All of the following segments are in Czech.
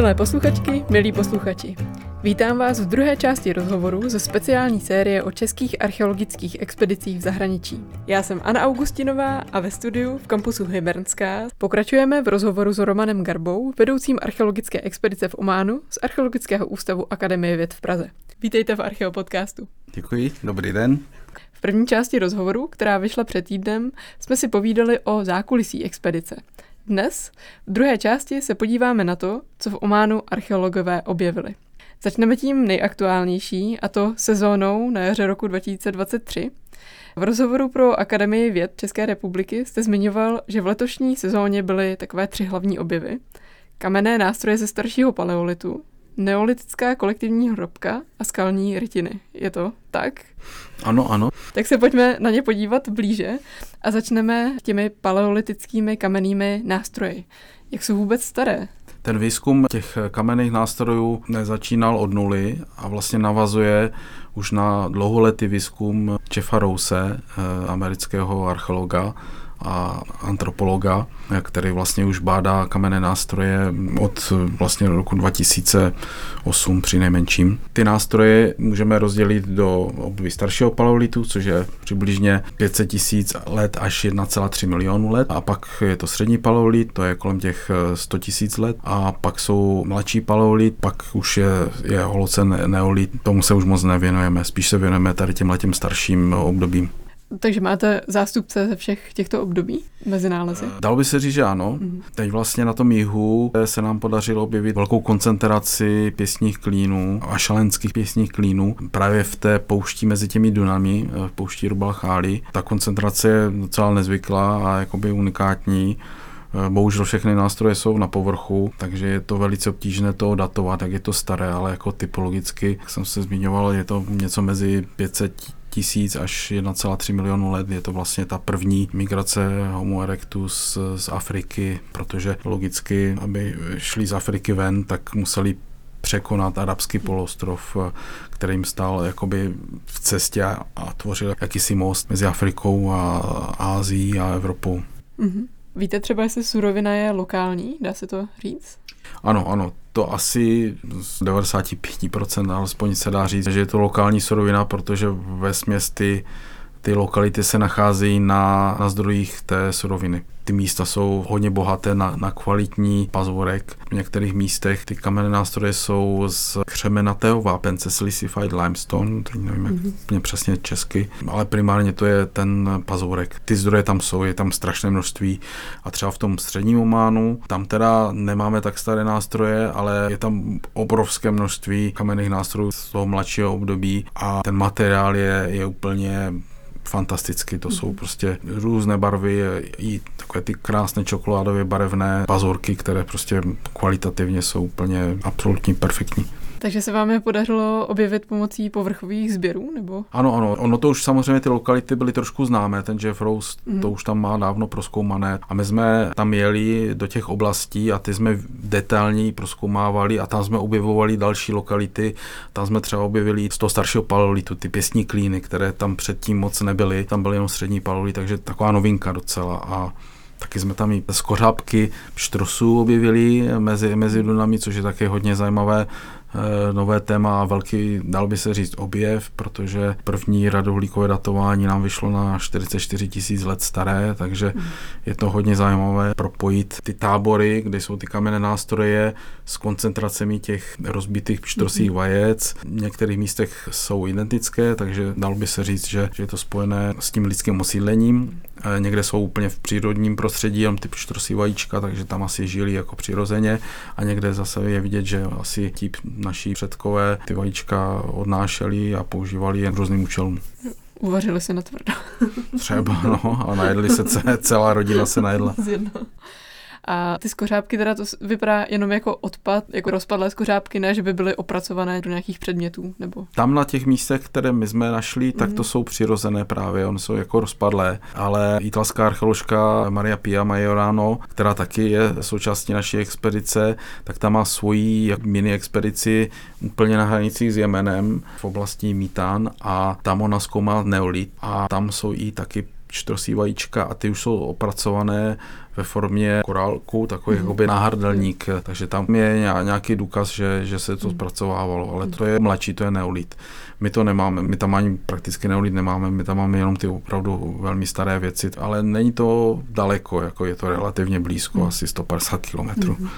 Milé posluchačky, milí posluchači, vítám vás v druhé části rozhovoru ze speciální série o českých archeologických expedicích v zahraničí. Já jsem Anna Augustinová a ve studiu v kampusu Hybernská pokračujeme v rozhovoru s Romanem Garbou, vedoucím archeologické expedice v Ománu z Archeologického ústavu Akademie věd v Praze. Vítejte v Archeopodcastu. Děkuji, dobrý den. V první části rozhovoru, která vyšla před týdnem, jsme si povídali o zákulisí expedice. Dnes, v druhé části, se podíváme na to, co v Ománu archeologové objevili. Začneme tím nejaktuálnější, a to sezónou na jaře roku 2023. V rozhovoru pro Akademii věd České republiky jste zmiňoval, že v letošní sezóně byly takové tři hlavní objevy. Kamenné nástroje ze staršího paleolitu, neolitická kolektivní hrobka a skalní rytiny. Je to tak? Ano, ano. Tak se pojďme na ně podívat blíže a začneme těmi paleolitickými kamennými nástroji. Jak jsou vůbec staré? Ten výzkum těch kamenných nástrojů nezačínal od nuly a vlastně navazuje už na dlouholetý výzkum Jeffa Rose, eh, amerického archeologa, a antropologa, který vlastně už bádá kamenné nástroje od vlastně roku 2008 při nejmenším. Ty nástroje můžeme rozdělit do období staršího paleolitu, což je přibližně 500 tisíc let až 1,3 milionu let. A pak je to střední paleolit, to je kolem těch 100 tisíc let. A pak jsou mladší paleolit, pak už je, je holocen neolit, tomu se už moc nevěnujeme, spíš se věnujeme tady těm letem starším obdobím. Takže máte zástupce ze všech těchto období mezi nálezy? Dalo by se říct, že ano. Mm-hmm. Teď vlastně na tom jihu se nám podařilo objevit velkou koncentraci pěstních klínů a šalenských pěstních klínů právě v té poušti mezi těmi dunami, v poušti Rubalcháli. Ta koncentrace je docela nezvyklá a jakoby unikátní. Bohužel všechny nástroje jsou na povrchu, takže je to velice obtížné to datovat, jak je to staré, ale jako typologicky, jak jsem se zmiňoval, je to něco mezi 500 tisíc až 1,3 milionu let. Je to vlastně ta první migrace Homo erectus z Afriky, protože logicky, aby šli z Afriky ven, tak museli překonat arabský polostrov, který jim stál jakoby v cestě a tvořil jakýsi most mezi Afrikou a Ázií a Evropou. Mm-hmm. Víte třeba, jestli surovina je lokální, dá se to říct? Ano, ano, to asi z 95% alespoň se dá říct, že je to lokální surovina, protože ve směs ty, ty lokality se nacházejí na, na zdrojích té suroviny ty místa jsou hodně bohaté na, na kvalitní pazvorek. V některých místech ty kamenné nástroje jsou z křemenatého vápence, silicified limestone, teď nevím jak mm-hmm. přesně česky, ale primárně to je ten pazvorek. Ty zdroje tam jsou, je tam strašné množství a třeba v tom středním Ománu, tam teda nemáme tak staré nástroje, ale je tam obrovské množství kamenných nástrojů z toho mladšího období a ten materiál je, je úplně fantasticky, to jsou mhm. prostě různé barvy, i takové ty krásné čokoládově barevné pazorky, které prostě kvalitativně jsou úplně absolutně perfektní. Takže se vám je podařilo objevit pomocí povrchových sběrů, nebo? Ano, ano. Ono to už samozřejmě ty lokality byly trošku známé. Ten Jeff Rose mm. to už tam má dávno proskoumané. A my jsme tam jeli do těch oblastí a ty jsme detailněji proskoumávali a tam jsme objevovali další lokality. Tam jsme třeba objevili z toho staršího paleolitu ty pěstní klíny, které tam předtím moc nebyly. Tam byly jenom střední paleolit, takže taková novinka docela. A Taky jsme tam i skořápky štrosů objevili mezi, mezi dunami, což je také hodně zajímavé. Eh, nové téma a velký, dal by se říct, objev, protože první radohlíkové datování nám vyšlo na 44 tisíc let staré, takže mm. je to hodně zajímavé propojit ty tábory, kde jsou ty kamenné nástroje s koncentracemi těch rozbitých pštrosích mm. vajec. V některých místech jsou identické, takže dal by se říct, že, že je to spojené s tím lidským osídlením. Eh, někde jsou úplně v přírodním prostředí, jenom ty pštrosí vajíčka, takže tam asi žili jako přirozeně a někde zase je vidět, že asi ti naši předkové ty vajíčka odnášeli a používali jen různým účelům. Uvařili se na tvrdo. Třeba, no, a najedli se, celá rodina se najedla. A ty skořápky teda to vypadá jenom jako odpad, jako rozpadlé skořápky, ne, že by byly opracované do nějakých předmětů, nebo? Tam na těch místech, které my jsme našli, tak mm-hmm. to jsou přirozené právě, oni jsou jako rozpadlé, ale italská archeoložka Maria Pia Majorano, která taky je součástí naší expedice, tak tam má svoji mini expedici úplně na hranicích s Jemenem v oblasti Mítán a tam ona zkoumá neolit a tam jsou i taky čtrosí vajíčka a ty už jsou opracované ve formě korálku, takový mm. jakoby náhrdelník, takže tam je nějaký důkaz, že, že se to mhm. zpracovávalo, ale to je mladší, to je neolit. My to nemáme, my tam ani prakticky neolit nemáme, my tam máme jenom ty opravdu velmi staré věci, ale není to daleko, jako je to relativně blízko, mm. asi 150 kilometrů. Mm.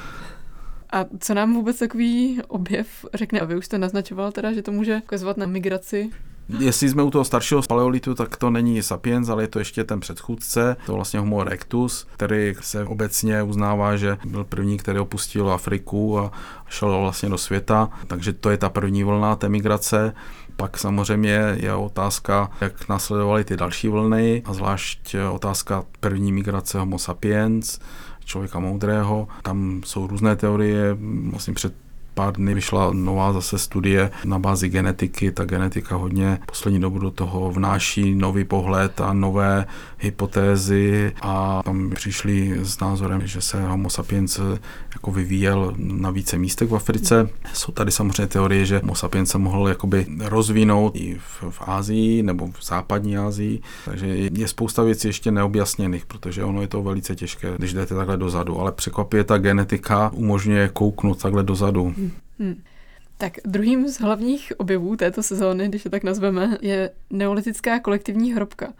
A co nám vůbec takový objev řekne? A vy už jste naznačoval teda, že to může ukazovat na migraci Jestli jsme u toho staršího paleolitu, tak to není sapiens, ale je to ještě ten předchůdce, to vlastně Homo erectus, který se obecně uznává, že byl první, který opustil Afriku a šel vlastně do světa, takže to je ta první vlna té migrace. Pak samozřejmě je otázka, jak následovaly ty další vlny a zvlášť otázka první migrace Homo sapiens, člověka moudrého. Tam jsou různé teorie, vlastně před pár dny vyšla nová zase studie na bázi genetiky. Ta genetika hodně poslední dobu do toho vnáší nový pohled a nové hypotézy a tam přišli s názorem, že se homo sapiens jako vyvíjel na více místech v Africe. Jsou tady samozřejmě teorie, že homo sapiens se mohl jakoby rozvinout i v, v Ázii nebo v západní Ázii, takže je spousta věcí ještě neobjasněných, protože ono je to velice těžké, když jdete takhle dozadu, ale překvapuje ta genetika umožňuje kouknout takhle dozadu. Hmm. Tak druhým z hlavních objevů této sezóny, když je tak nazveme, je neolitická kolektivní hrobka.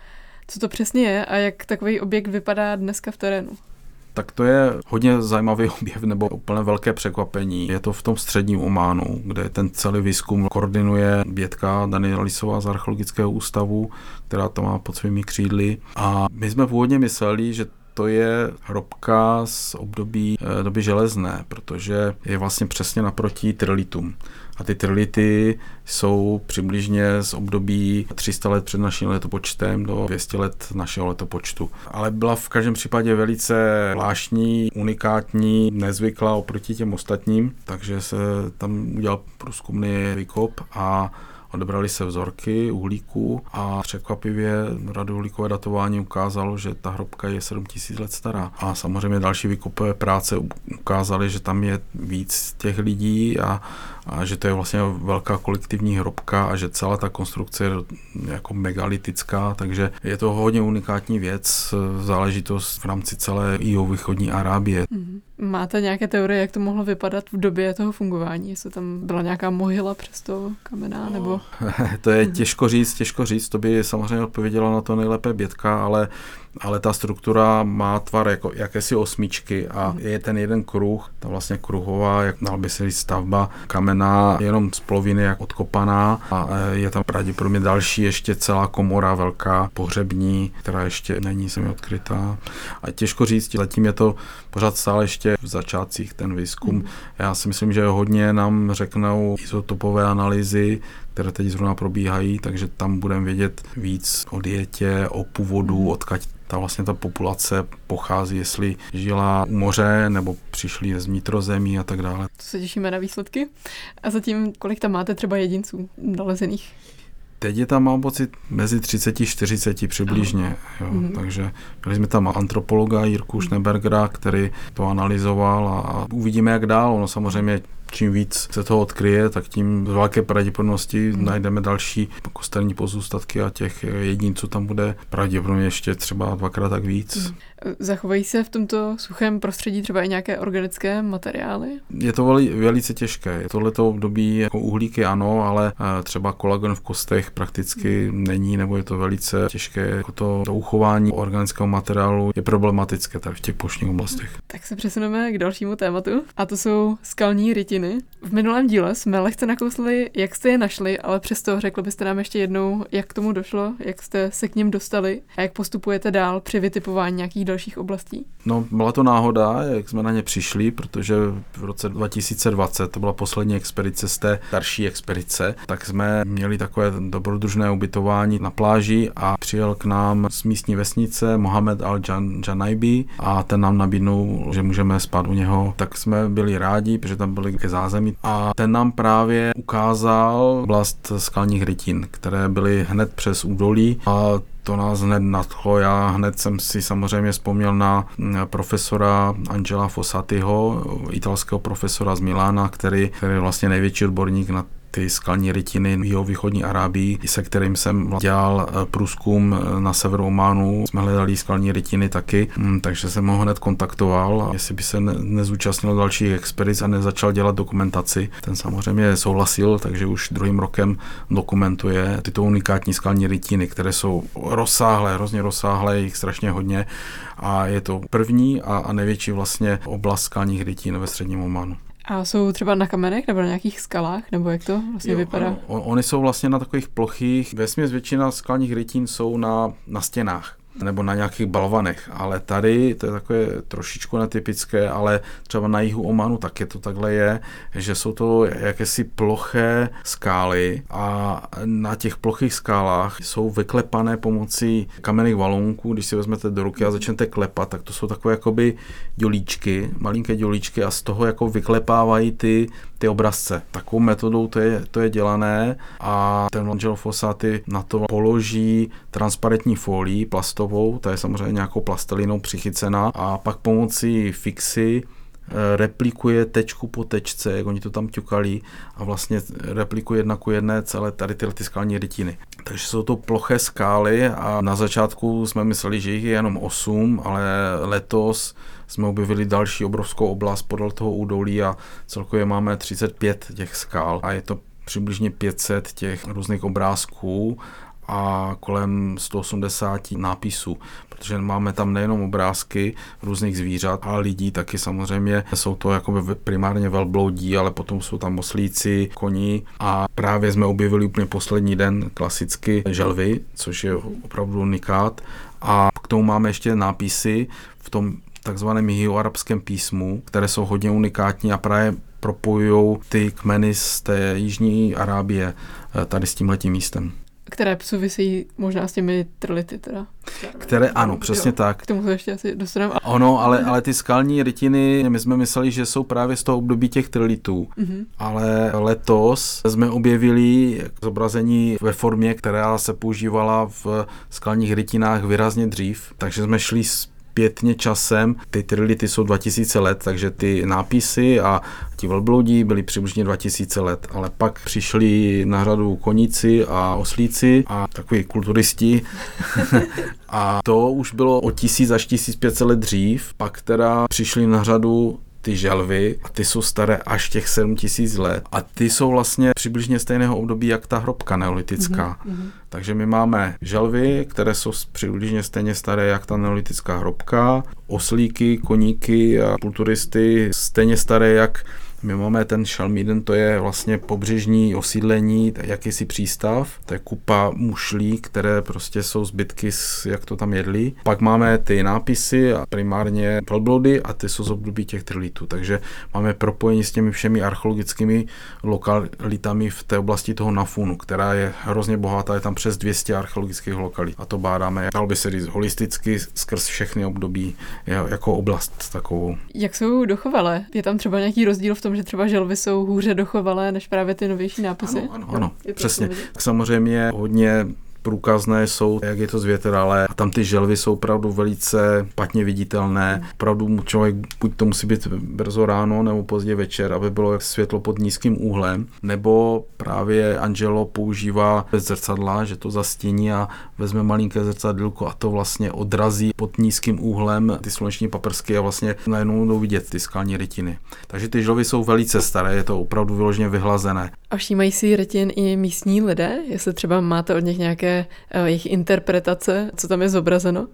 Co to přesně je a jak takový objekt vypadá dneska v terénu? tak to je hodně zajímavý objev nebo úplně velké překvapení. Je to v tom středním Ománu, kde ten celý výzkum koordinuje vědka Daniela Lisová z Archeologického ústavu, která to má pod svými křídly. A my jsme původně mysleli, že to je hrobka z období e, doby železné, protože je vlastně přesně naproti trilitům. A ty trility jsou přibližně z období 300 let před naším letopočtem do 200 let našeho letopočtu. Ale byla v každém případě velice zvláštní, unikátní, nezvyklá oproti těm ostatním, takže se tam udělal průzkumný vykop a Odebrali se vzorky uhlíku a překvapivě radiouhlíkové datování ukázalo, že ta hrobka je 7000 let stará. A samozřejmě další vykopové práce ukázaly, že tam je víc těch lidí a, a že to je vlastně velká kolektivní hrobka a že celá ta konstrukce je jako megalitická, takže je to hodně unikátní věc, záležitost v rámci celé východní Arábie. Mm-hmm. Máte nějaké teorie, jak to mohlo vypadat v době toho fungování? Jestli tam byla nějaká mohyla přes to kamená, nebo... to je těžko říct, těžko říct, to by samozřejmě odpověděla na to nejlépe Bětka, ale ale ta struktura má tvar jako jakési osmičky a mhm. je ten jeden kruh, ta vlastně kruhová, jak dal by se říct stavba, kamená, jenom z ploviny jak odkopaná a e, je tam pravděpodobně další ještě celá komora velká, pohřební, která ještě není semi odkrytá. A těžko říct, zatím je to pořád stále ještě v začátcích ten výzkum. Mm. Já si myslím, že hodně nám řeknou izotopové analýzy, které teď zrovna probíhají, takže tam budeme vědět víc o dietě, o původu, mm. odkaď ta vlastně ta populace pochází, jestli žila u moře nebo přišli z vnitrozemí a tak dále. To se těšíme na výsledky. A zatím, kolik tam máte třeba jedinců nalezených? Teď je tam, mám pocit, mezi 30 a 40 přibližně. Jo. Mm-hmm. Takže měli jsme tam antropologa Jirku Schnebergera, který to analyzoval a uvidíme, jak dál. Ono samozřejmě čím víc se toho odkryje, tak tím z velké pravděpodobnosti hmm. najdeme další kosterní pozůstatky a těch jedinců tam bude pravděpodobně ještě třeba dvakrát tak víc. Hmm. Zachovají se v tomto suchém prostředí třeba i nějaké organické materiály? Je to veli, velice těžké. Tohleto období jako uhlíky ano, ale eh, třeba kolagen v kostech prakticky hmm. není, nebo je to velice těžké. Jako to, to uchování organického materiálu je problematické tady v těch poštních oblastech. Tak se přesuneme k dalšímu tématu a to jsou skalní rytiny. V minulém díle jsme lehce nakousli, jak jste je našli, ale přesto řekl byste nám ještě jednou, jak k tomu došlo, jak jste se k ním dostali a jak postupujete dál při vytipování nějakých dalších oblastí? No, byla to náhoda, jak jsme na ně přišli, protože v roce 2020 to byla poslední expedice z té starší expedice, tak jsme měli takové dobrodružné ubytování na pláži a přijel k nám z místní vesnice Mohamed Al-Janaibi a ten nám nabídnul, že můžeme spát u něho, tak jsme byli rádi, protože tam byly ke zázemí a ten nám právě ukázal oblast skalních rytin, které byly hned přes údolí a to nás hned nadchlo. Já hned jsem si samozřejmě vzpomněl na profesora Angela Fossatiho, italského profesora z Milána, který, který je vlastně největší odborník na ty skalní rytiny v jeho východní Arábii, se kterým jsem dělal eh, průzkum eh, na severu Ománu. Jsme hledali skalní rytiny taky, mm, takže jsem ho hned kontaktoval, jestli by se nezúčastnil dalších expedic a nezačal dělat dokumentaci. Ten samozřejmě souhlasil, takže už druhým rokem dokumentuje tyto unikátní skalní rytiny, které jsou rozsáhlé, hrozně rozsáhlé, jich strašně hodně a je to první a, a největší vlastně oblast skalních rytin ve středním Ománu. A jsou třeba na kamenech nebo na nějakých skalách, nebo jak to vlastně jo, vypadá? Ano, oni jsou vlastně na takových plochých, vesměs většina skalních rytin jsou na, na stěnách nebo na nějakých balvanech, ale tady to je takové trošičku netypické, ale třeba na jihu Omanu taky to takhle je, že jsou to jakési ploché skály a na těch plochých skálách jsou vyklepané pomocí kamenných valónků, když si vezmete do ruky a začnete klepat, tak to jsou takové jakoby dělíčky, malinké dělíčky a z toho jako vyklepávají ty ty obrazce. Takovou metodou to je, to je dělané a ten Angelo Fossati na to položí transparentní folii plastovou, ta je samozřejmě nějakou plastelinou přichycená a pak pomocí fixy replikuje tečku po tečce, jak oni to tam ťukali a vlastně replikuje jedna ku jedné celé tady tyhle ty skalní rytiny. Takže jsou to ploché skály a na začátku jsme mysleli, že jich je jenom 8, ale letos jsme objevili další obrovskou oblast podél toho údolí a celkově máme 35 těch skal a je to přibližně 500 těch různých obrázků a kolem 180 nápisů, protože máme tam nejenom obrázky různých zvířat, ale lidí taky samozřejmě. Jsou to jako primárně velbloudí, ale potom jsou tam oslíci, koní a právě jsme objevili úplně poslední den klasicky želvy, což je opravdu unikát. A k tomu máme ještě nápisy v tom takzvaném arabském písmu, které jsou hodně unikátní a právě propojují ty kmeny z té jižní Arábie eh, tady s tímhletím místem. Které souvisí možná s těmi trility teda. Které, ano, přesně jo, tak. K tomu se ještě asi dostaneme. Ono, ale, ale ty skalní rytiny, my jsme mysleli, že jsou právě z toho období těch trilitů, mm-hmm. ale letos jsme objevili zobrazení ve formě, která se používala v skalních rytinách výrazně dřív, takže jsme šli zpětně časem. Ty trility jsou 2000 let, takže ty nápisy a ti velbloudí byli přibližně 2000 let, ale pak přišli na řadu koníci a oslíci a takový kulturisti. A to už bylo o 1000 až 1500 let dřív, pak teda přišli na řadu ty želvy a ty jsou staré až těch 7000 let a ty jsou vlastně přibližně stejného období jak ta hrobka neolitická. Mm-hmm. Takže my máme želvy, které jsou přibližně stejně staré jak ta neolitická hrobka, oslíky, koníky a kulturisty stejně staré jak my máme ten Šalmíden, to je vlastně pobřežní osídlení, jakýsi přístav, to je kupa mušlí, které prostě jsou zbytky, jak to tam jedli. Pak máme ty nápisy a primárně velblody a ty jsou z období těch trilitů, takže máme propojení s těmi všemi archeologickými lokalitami v té oblasti toho Nafunu, která je hrozně bohatá, je tam přes 200 archeologických lokalit a to bádáme, dal by se říct, holisticky skrz všechny období jako oblast takovou. Jak jsou dochovalé? Je tam třeba nějaký rozdíl v tom, tom, že třeba želvy jsou hůře dochovalé než právě ty novější nápisy? Ano, ano, ano přesně. Samozřejmě hodně průkazné jsou, jak je to zvětralé. A tam ty želvy jsou opravdu velice patně viditelné. Opravdu člověk buď to musí být brzo ráno nebo pozdě večer, aby bylo světlo pod nízkým úhlem, nebo právě Angelo používá zrcadla, že to zastíní a vezme malinké zrcadlko a to vlastně odrazí pod nízkým úhlem ty sluneční paprsky a vlastně najednou budou vidět ty skalní rytiny. Takže ty želvy jsou velice staré, je to opravdu vyloženě vyhlazené. A všímají si rytin i místní lidé? Jestli třeba máte od nich nějaké uh, jejich interpretace, co tam je zobrazeno?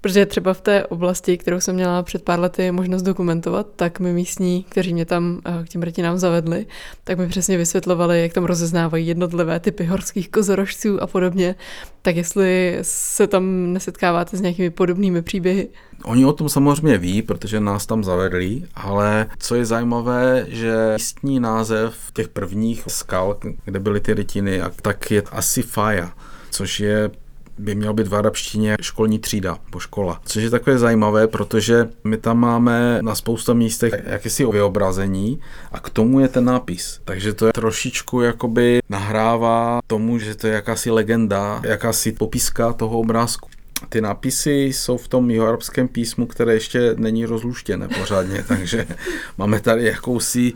Protože třeba v té oblasti, kterou jsem měla před pár lety možnost dokumentovat, tak mi místní, kteří mě tam uh, k těm rytinám zavedli, tak mi přesně vysvětlovali, jak tam rozeznávají jednotlivé typy horských kozorožců a podobně. Tak jestli se tam nesetkáváte s nějakými podobnými příběhy? Oni o tom samozřejmě ví, protože nás tam zavedli, ale co je zajímavé, že místní název těch prvních skal, kde byly ty rytiny, tak je asi Faja, což je by měl být v arabštině školní třída, po škola. Což je takové zajímavé, protože my tam máme na spousta místech jakési vyobrazení a k tomu je ten nápis. Takže to je trošičku jakoby nahrává tomu, že to je jakási legenda, jakási popiska toho obrázku. Ty nápisy jsou v tom jihoarabském písmu, které ještě není rozluštěné pořádně, takže máme tady jakousi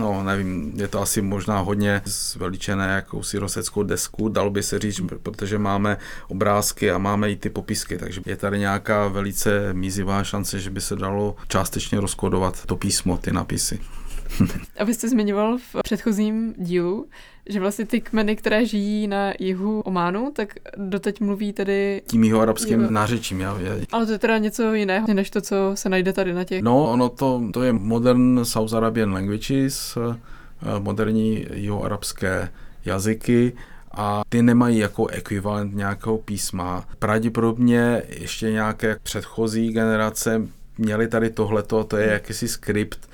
no nevím, je to asi možná hodně zveličené jakousi roseckou desku, dal by se říct, protože máme obrázky a máme i ty popisky, takže je tady nějaká velice mizivá šance, že by se dalo částečně rozkodovat to písmo, ty napisy. A vy jste zmiňoval v předchozím dílu, že vlastně ty kmeny, které žijí na jihu Ománu, tak doteď mluví tedy... Tím jeho arabským jo. nářečím, já, já. Ale to je teda něco jiného, než to, co se najde tady na těch... No, ono to, to je modern South Arabian languages, eh, moderní jeho arabské jazyky, a ty nemají jako ekvivalent nějakého písma. Pravděpodobně ještě nějaké předchozí generace měli tady tohleto, to je jakýsi skript,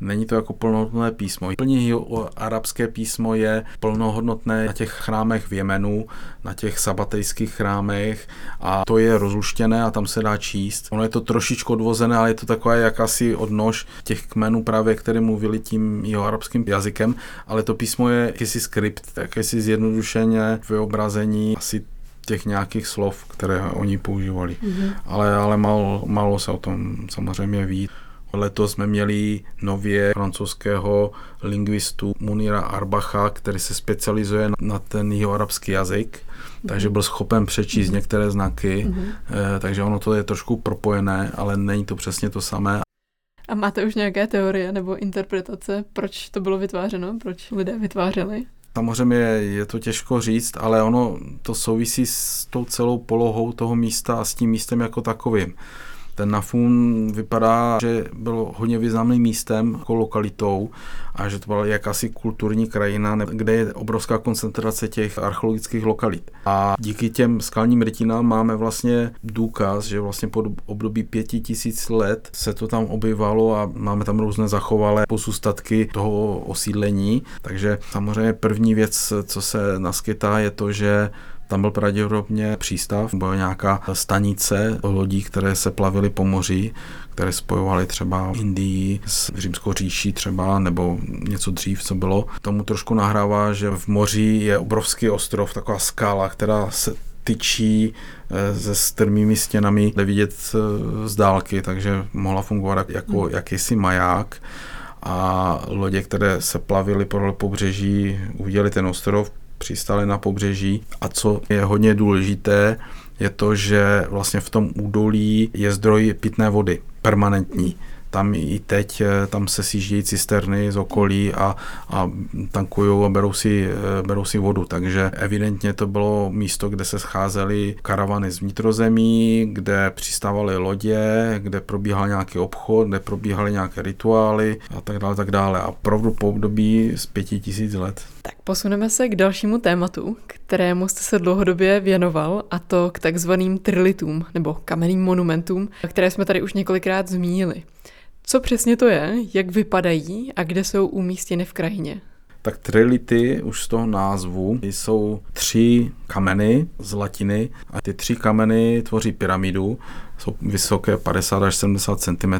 Není to jako plnohodnotné písmo. Plně arabské písmo je plnohodnotné na těch chrámech v Jemenu, na těch sabatejských chrámech a to je rozluštěné a tam se dá číst. Ono je to trošičku odvozené, ale je to taková jakási odnož těch kmenů právě, které mluvili tím jeho arabským jazykem, ale to písmo je jakýsi skript, jakési zjednodušeně vyobrazení asi těch nějakých slov, které oni používali. Mm-hmm. Ale, ale málo, málo se o tom samozřejmě ví. Letos jsme měli nově francouzského lingvistu Munira Arbacha, který se specializuje na ten jeho arabský jazyk, takže byl schopen přečíst některé znaky, mm-hmm. takže ono to je trošku propojené, ale není to přesně to samé. A máte už nějaké teorie nebo interpretace, proč to bylo vytvářeno, proč lidé vytvářeli? Samozřejmě je to těžko říct, ale ono to souvisí s tou celou polohou toho místa a s tím místem jako takovým. Ten Nafun vypadá, že byl hodně významným místem, jako lokalitou a že to byla jakási kulturní krajina, kde je obrovská koncentrace těch archeologických lokalit. A díky těm skalním rytinám máme vlastně důkaz, že vlastně po období pěti tisíc let se to tam objevalo a máme tam různé zachovalé pozůstatky toho osídlení. Takže samozřejmě první věc, co se naskytá, je to, že tam byl pravděpodobně přístav, byla nějaká stanice lodí, které se plavily po moři, které spojovaly třeba Indii s římskou říší třeba, nebo něco dřív, co bylo. Tomu trošku nahrává, že v moři je obrovský ostrov, taková skála, která se tyčí eh, se strmými stěnami, jde vidět eh, z dálky, takže mohla fungovat jako hmm. jakýsi maják a lodě, které se plavily po pobřeží, uviděli ten ostrov, přistáli na pobřeží. A co je hodně důležité, je to, že vlastně v tom údolí je zdroj pitné vody permanentní tam i teď, eh, tam se sjíždějí cisterny z okolí a, a tankují a berou si, eh, berou si vodu. Takže evidentně to bylo místo, kde se scházely karavany z vnitrozemí, kde přistávaly lodě, kde probíhal nějaký obchod, kde probíhaly nějaké rituály a tak dále, tak dále. A opravdu po období z pěti tisíc let. Tak posuneme se k dalšímu tématu, kterému jste se dlouhodobě věnoval, a to k takzvaným trilitům, nebo kamenným monumentům, které jsme tady už několikrát zmínili. Co přesně to je, jak vypadají a kde jsou umístěny v krajině? Tak trility už z toho názvu jsou tři kameny z latiny a ty tři kameny tvoří pyramidu. Jsou vysoké 50 až 70 cm,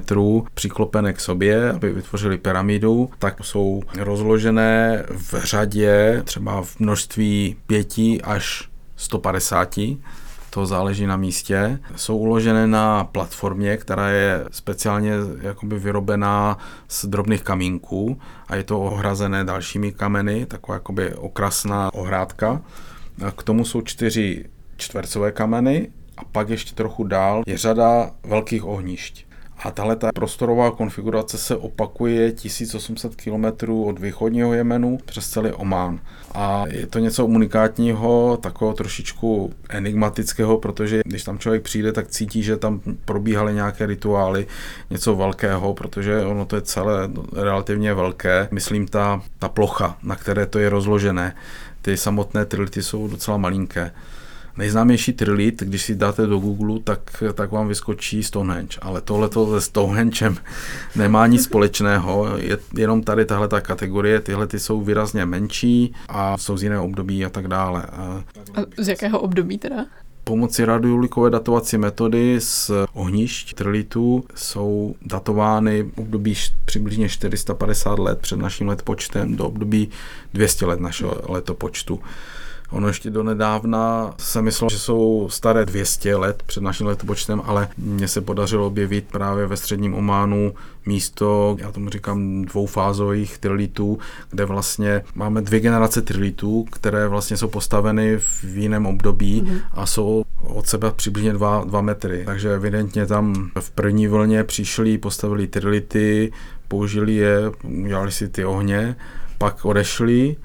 přiklopené k sobě, aby vytvořili pyramidu, tak jsou rozložené v řadě, třeba v množství 5 až 150 to záleží na místě. Jsou uložené na platformě, která je speciálně jakoby vyrobená z drobných kamínků a je to ohrazené dalšími kameny, taková jakoby okrasná ohrádka. A k tomu jsou čtyři čtvercové kameny a pak ještě trochu dál je řada velkých ohnišť. A tahle ta prostorová konfigurace se opakuje 1800 km od východního Jemenu přes celý Omán. A je to něco unikátního, takového trošičku enigmatického, protože když tam člověk přijde, tak cítí, že tam probíhaly nějaké rituály, něco velkého, protože ono to je celé relativně velké. Myslím ta, ta plocha, na které to je rozložené. Ty samotné trility jsou docela malinké. Nejznámější trilit, když si dáte do Google, tak, tak vám vyskočí Stonehenge, ale tohle se Stonehengem nemá nic společného, je jenom tady tahle ta kategorie, tyhle ty jsou výrazně menší a jsou z jiného období a tak dále. A z jakého období teda? Pomocí radiolikové datovací metody z ohnišť trilitů jsou datovány období přibližně 450 let před naším letopočtem do období 200 let našeho letopočtu. Ono ještě donedávna se myslelo, že jsou staré 200 let před naším letopočtem, ale mně se podařilo objevit právě ve středním Ománu místo, já tomu říkám dvoufázových trilitů, kde vlastně máme dvě generace trilitů, které vlastně jsou postaveny v jiném období mm-hmm. a jsou od sebe přibližně dva, dva metry. Takže evidentně tam v první vlně přišli, postavili trility, použili je, udělali si ty ohně, pak odešli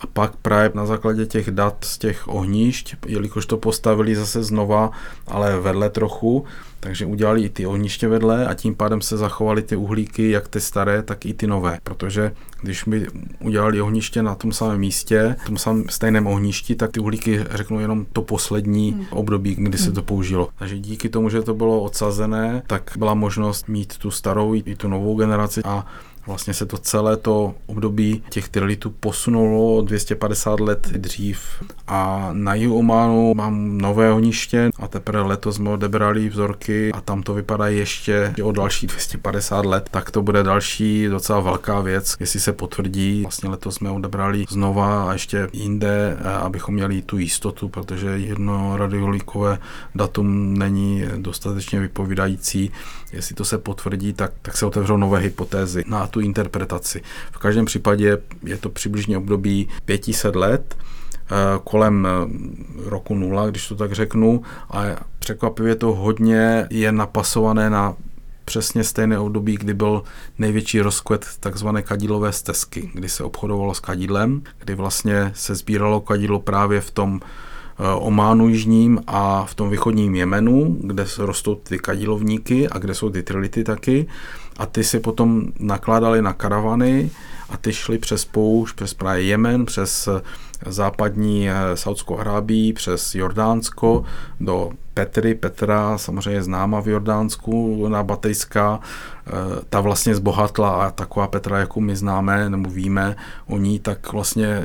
a pak právě na základě těch dat z těch ohnišť, jelikož to postavili zase znova, ale vedle trochu, takže udělali i ty ohniště vedle a tím pádem se zachovaly ty uhlíky, jak ty staré, tak i ty nové. Protože když by udělali ohniště na tom samém místě, v tom samém stejném ohništi, tak ty uhlíky řeknu jenom to poslední hmm. období, kdy se to použilo. Takže díky tomu, že to bylo odsazené, tak byla možnost mít tu starou i tu novou generaci a Vlastně se to celé to období těch trilitů posunulo 250 let dřív a na jihu Ománu mám nové ohniště a teprve letos jsme odebrali vzorky a tam to vypadá ještě o další 250 let, tak to bude další docela velká věc, jestli se potvrdí. Vlastně letos jsme odebrali znova a ještě jinde, abychom měli tu jistotu, protože jedno radiolikové datum není dostatečně vypovídající. Jestli to se potvrdí, tak, tak se otevřou nové hypotézy na tu interpretaci. V každém případě je to přibližně období 500 let, eh, kolem eh, roku nula, když to tak řeknu, a překvapivě to hodně je napasované na přesně stejné období, kdy byl největší rozkvet takzvané kadílové stezky, kdy se obchodovalo s kadídlem, kdy vlastně se sbíralo kadídlo právě v tom eh, Ománu jižním a v tom východním Jemenu, kde rostou ty kadílovníky a kde jsou ty trility taky a ty si potom nakládali na karavany a ty šly přes poušť, přes právě Jemen, přes eh, západní eh, Saudskou Arábii, přes Jordánsko do Petry. Petra samozřejmě známa v Jordánsku, na Batejská, eh, ta vlastně zbohatla a taková Petra, jakou my známe nebo víme o ní, tak vlastně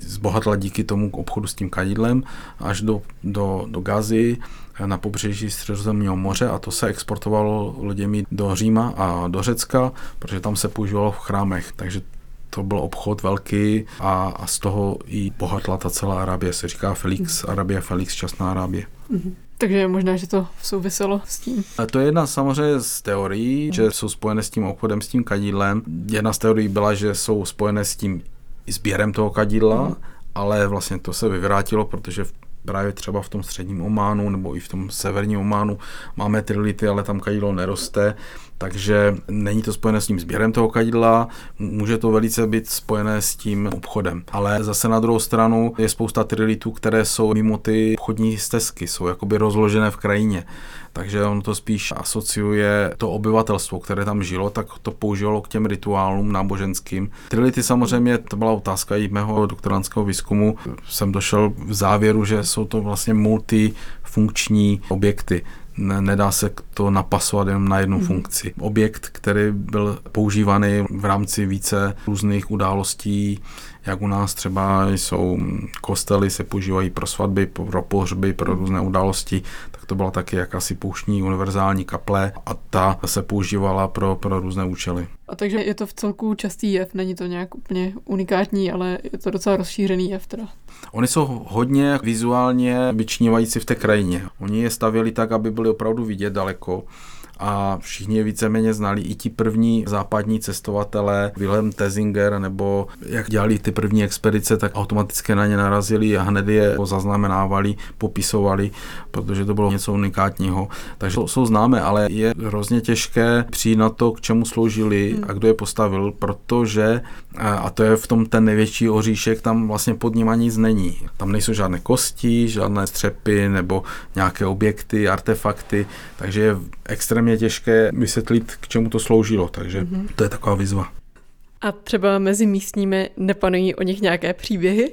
zbohatla díky tomu obchodu s tím kadidlem až do, do, do Gazy na pobřeží Středozemního moře a to se exportovalo loděmi do Říma a do Řecka, protože tam se používalo v chrámech. Takže to byl obchod velký a, a z toho i bohatla ta celá Arábie. Se říká Felix, mm. Arabie Felix, časná Arábie. Mm. Takže možná, že to souviselo s tím. A to je jedna samozřejmě z teorií, mm. že jsou spojené s tím obchodem, s tím kadídlem. Jedna z teorií byla, že jsou spojené s tím sběrem toho kadídla, mm. ale vlastně to se vyvrátilo, protože v právě třeba v tom středním Ománu nebo i v tom severním Ománu. Máme trility, ale tam kadidlo neroste, takže není to spojené s tím sběrem toho kadidla, může to velice být spojené s tím obchodem. Ale zase na druhou stranu je spousta trilitů, které jsou mimo ty obchodní stezky, jsou jakoby rozložené v krajině takže on to spíš asociuje to obyvatelstvo, které tam žilo, tak to používalo k těm rituálům náboženským. Trility samozřejmě, to byla otázka i mého doktorantského výzkumu, jsem došel v závěru, že jsou to vlastně multifunkční objekty nedá se to napasovat jen na jednu hmm. funkci. Objekt, který byl používaný v rámci více různých událostí, jak u nás třeba jsou kostely, se používají pro svatby, pro pohřby, pro hmm. různé události, tak to byla taky jakási pouštní univerzální kaple a ta se používala pro, pro různé účely. A takže je to v celku častý jev, není to nějak úplně unikátní, ale je to docela rozšířený jev teda. Oni jsou hodně vizuálně vyčnívající v té krajině. Oni je stavěli tak, aby byli opravdu vidět daleko a všichni je víceméně znali. I ti první západní cestovatelé, Wilhelm Tessinger, nebo jak dělali ty první expedice, tak automaticky na ně narazili a hned je zaznamenávali, popisovali, protože to bylo něco unikátního. Takže to jsou známé, ale je hrozně těžké přijít na to, k čemu sloužili a kdo je postavil, protože, a to je v tom ten největší oříšek, tam vlastně pod ním nic není. Tam nejsou žádné kosti, žádné střepy nebo nějaké objekty, artefakty, takže je extrémně těžké vysvětlit, k čemu to sloužilo, takže mm-hmm. to je taková výzva. A třeba mezi místními nepanují o nich nějaké příběhy?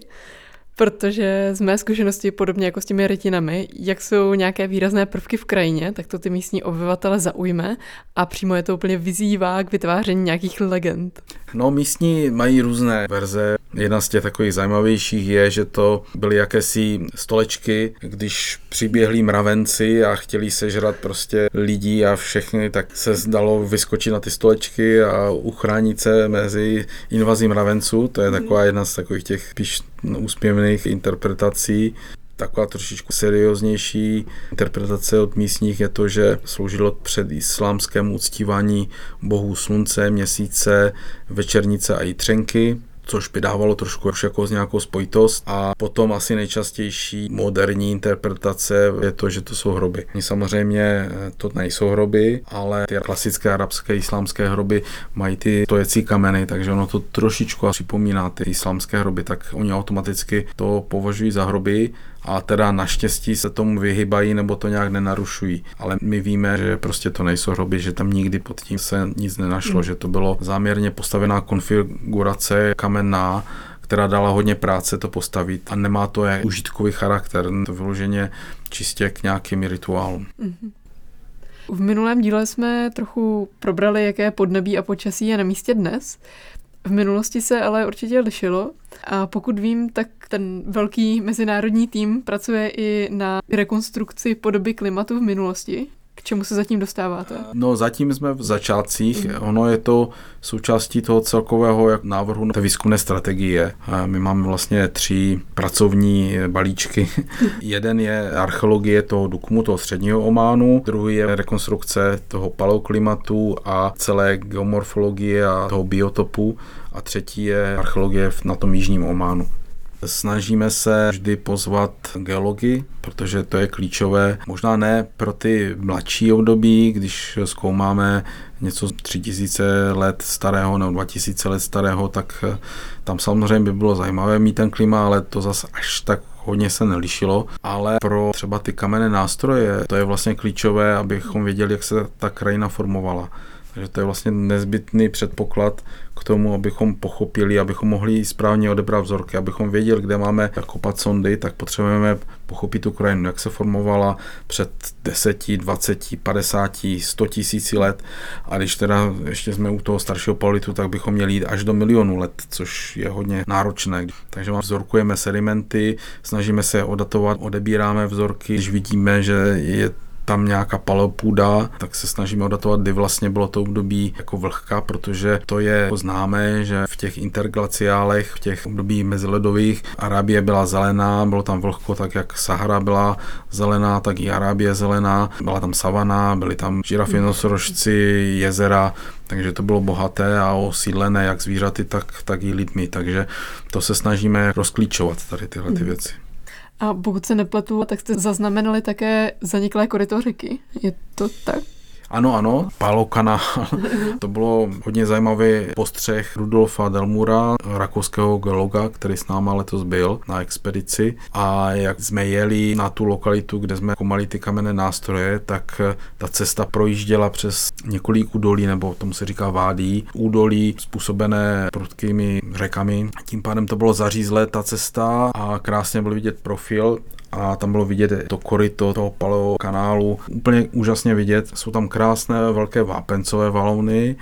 Protože z mé zkušenosti, podobně jako s těmi rytinami, jak jsou nějaké výrazné prvky v krajině, tak to ty místní obyvatele zaujme a přímo je to úplně vyzývá k vytváření nějakých legend. No, místní mají různé verze. Jedna z těch takových zajímavějších je, že to byly jakési stolečky, když přiběhli mravenci a chtěli sežrat prostě lidí a všechny, tak se zdalo vyskočit na ty stolečky a uchránit se mezi invazí mravenců. To je taková jedna z takových těch spíš úspěvných interpretací. Taková trošičku serióznější interpretace od místních je to, že sloužilo před islámskému uctívání bohů slunce, měsíce, večernice a jitřenky což by dávalo trošku jako z nějakou spojitost. A potom asi nejčastější moderní interpretace je to, že to jsou hroby. Samozřejmě eh, to nejsou hroby, ale ty klasické arabské islámské hroby mají ty stojecí kameny, takže ono to trošičku připomíná ty islámské hroby, tak oni automaticky to považují za hroby a teda naštěstí se tomu vyhybají nebo to nějak nenarušují. Ale my víme, že prostě to nejsou hroby, že tam nikdy pod tím se nic nenašlo, mm. že to bylo záměrně postavená konfigurace kamenná, která dala hodně práce to postavit a nemá to je užitkový charakter, to vyloženě čistě k nějakým rituálům. Mm-hmm. V minulém díle jsme trochu probrali, jaké podnebí a počasí je na místě dnes. V minulosti se ale určitě lišilo a pokud vím, tak ten velký mezinárodní tým pracuje i na rekonstrukci podoby klimatu v minulosti. K čemu se zatím dostáváte? No zatím jsme v začátcích. Ono je to součástí toho celkového jak návrhu té výzkumné strategie. My máme vlastně tři pracovní balíčky. Jeden je archeologie toho Dukmu, toho středního Ománu, druhý je rekonstrukce toho paleoklimatu a celé geomorfologie a toho biotopu a třetí je archeologie na tom jižním Ománu. Snažíme se vždy pozvat geology, protože to je klíčové. Možná ne pro ty mladší období, když zkoumáme něco 3000 let starého nebo 2000 let starého, tak eh, tam samozřejmě by bylo zajímavé mít ten klima, ale to zase až tak hodně se nelišilo, ale pro třeba ty kamenné nástroje to je vlastně klíčové, abychom věděli, jak se ta krajina formovala. Takže to je vlastně nezbytný předpoklad k tomu, abychom pochopili, abychom mohli správně odebrat vzorky, abychom věděli, kde máme kopat sondy, tak potřebujeme pochopit tu krajinu, jak se formovala před 10, 20, 50, 100 tisíci let. A když teda ještě jsme u toho staršího palitu, tak bychom měli jít až do milionu let, což je hodně náročné. Takže vzorkujeme sedimenty, snažíme se odatovat, odebíráme vzorky, když vidíme, že je tam nějaká palopůda, tak se snažíme odatovat, kdy vlastně bylo to období jako vlhka, protože to je známé, že v těch interglaciálech, v těch období meziledových Arábie byla zelená, bylo tam vlhko, tak jak Sahara byla zelená, tak i Arábie zelená, byla tam savana, byly tam žirafy, jezera, takže to bylo bohaté a osídlené jak zvířaty, tak, tak i lidmi, takže to se snažíme rozklíčovat tady tyhle ty hmm. věci. A pokud se nepletu, tak jste zaznamenali také zaniklé koryto řeky. Je to tak? Ano, ano, Palo kanál. to bylo hodně zajímavý postřeh Rudolfa Delmura, rakouského geologa, který s náma letos byl na expedici. A jak jsme jeli na tu lokalitu, kde jsme komali ty kamenné nástroje, tak ta cesta projížděla přes několik údolí, nebo tomu se říká vádí, údolí způsobené prudkými řekami. Tím pádem to bylo zařízlé ta cesta a krásně byl vidět profil a tam bylo vidět to koryto toho paleo kanálu. Úplně úžasně vidět. Jsou tam krásné velké vápencové valony.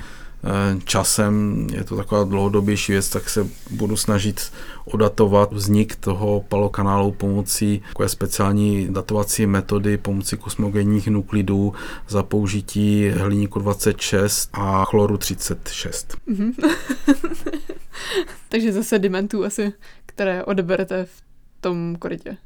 Eh, časem je to taková dlouhodobější věc, tak se budu snažit odatovat vznik toho palokanálu pomocí takové speciální datovací metody, pomocí kosmogenních nuklidů za použití hliníku 26 a chloru 36. Mm-hmm. Takže zase sedimentů asi, které odeberete v tom korytě.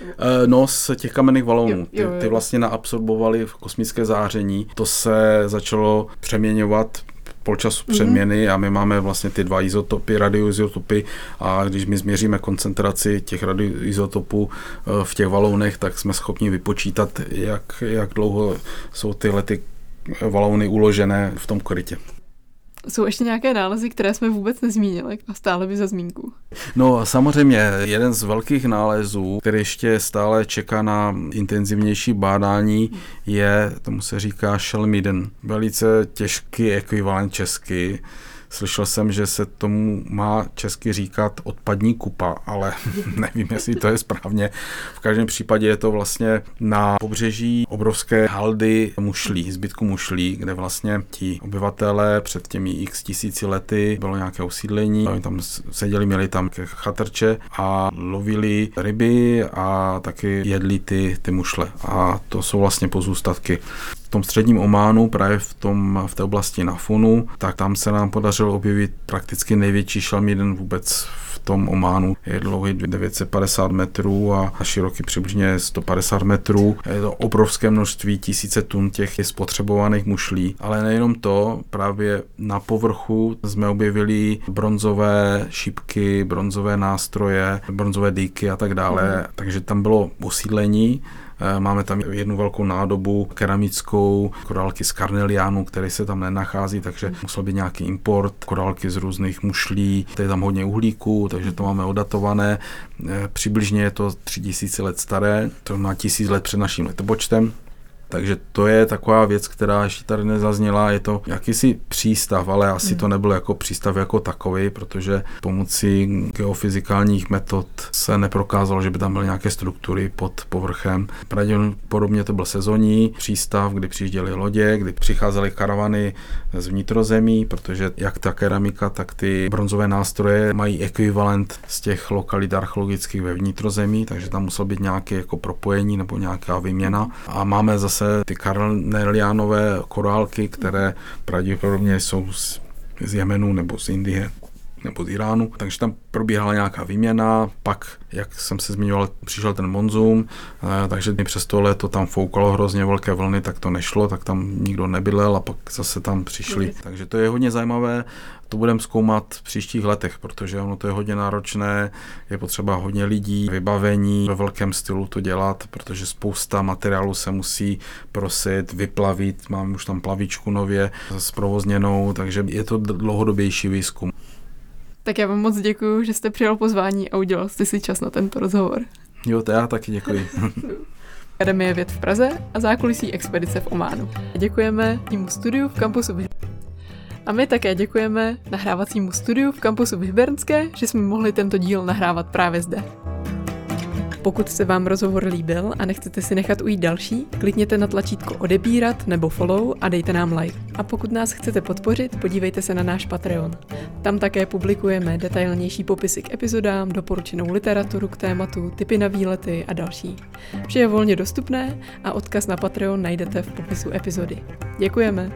Eh, no, z těch kamenných valonů. Ty, ty vlastně naabsorbovali v kosmické záření. To se začalo přeměňovat polčasu mm-hmm. přeměny a my máme vlastně ty dva izotopy, radioizotopy a když my změříme koncentraci těch radioizotopů eh, v těch valonech, tak jsme schopni vypočítat, jak, jak dlouho jsou tyhle ty valony uložené v tom korytě. Jsou ještě nějaké nálezy, které jsme vůbec nezmínili a stále by za zmínku? No samozřejmě, jeden z velkých nálezů, který ještě stále čeká na intenzivnější bádání, je, tomu se říká Shelmiden. Velice těžký ekvivalent česky Slyšel jsem, že se tomu má česky říkat odpadní kupa, ale nevím, jestli to je správně. V každém případě je to vlastně na pobřeží obrovské haldy mušlí, zbytku mušlí, kde vlastně ti obyvatelé před těmi x tisíci lety bylo nějaké usídlení, oni tam seděli, měli tam chatrče a lovili ryby a taky jedli ty, ty mušle. A to jsou vlastně pozůstatky tom středním Ománu, právě v, tom, v té oblasti Nafunu, tak tam se nám podařilo objevit prakticky největší šelmíden vůbec v tom Ománu. Je dlouhý 950 metrů a široký přibližně 150 metrů. Je to obrovské množství, tisíce tun těch spotřebovaných mušlí. Ale nejenom to, právě na povrchu jsme objevili bronzové šipky, bronzové nástroje, bronzové dýky a tak dále. Mm. Takže tam bylo osídlení máme tam jednu velkou nádobu keramickou, korálky z karneliánu, které se tam nenachází, takže musel být nějaký import, korálky z různých mušlí, je tam hodně uhlíků, takže to máme odatované. Eh, přibližně je to 3000 let staré, to má tisíc let před naším letopočtem. Takže to je taková věc, která ještě tady nezazněla. Je to jakýsi přístav, ale asi hmm. to nebyl jako přístav jako takový, protože pomocí geofyzikálních metod se neprokázalo, že by tam byly nějaké struktury pod povrchem. Pravděpodobně to byl sezónní přístav, kdy přijížděly lodě, kdy přicházely karavany z vnitrozemí, protože jak ta keramika, tak ty bronzové nástroje mají ekvivalent z těch lokalit archeologických ve vnitrozemí, takže tam muselo být nějaké jako propojení nebo nějaká výměna. A máme zase zase ty karneliánové korálky, které pravděpodobně jsou z, z Jemenu nebo z Indie nebo z Iránu, takže tam probíhala nějaká výměna, pak, jak jsem se zmiňoval, přišel ten monzum, eh, takže mi přes to léto tam foukalo hrozně velké vlny, tak to nešlo, tak tam nikdo nebydlel a pak zase tam přišli. Takže to je hodně zajímavé to budeme zkoumat v příštích letech, protože ono to je hodně náročné, je potřeba hodně lidí, vybavení ve velkém stylu to dělat, protože spousta materiálu se musí prosit, vyplavit, máme už tam plavičku nově zprovozněnou, takže je to dlouhodobější výzkum. Tak já vám moc děkuji, že jste přijal pozvání a udělal jste si čas na tento rozhovor. Jo, to já taky děkuji. Akademie věd v Praze a zákulisí expedice v Ománu. Děkujeme týmu studiu v kampusu a my také děkujeme nahrávacímu studiu v kampusu Vyhbernské, že jsme mohli tento díl nahrávat právě zde. Pokud se vám rozhovor líbil a nechcete si nechat ujít další, klikněte na tlačítko odebírat nebo follow a dejte nám like. A pokud nás chcete podpořit, podívejte se na náš Patreon. Tam také publikujeme detailnější popisy k epizodám, doporučenou literaturu k tématu, typy na výlety a další. Vše je volně dostupné a odkaz na Patreon najdete v popisu epizody. Děkujeme!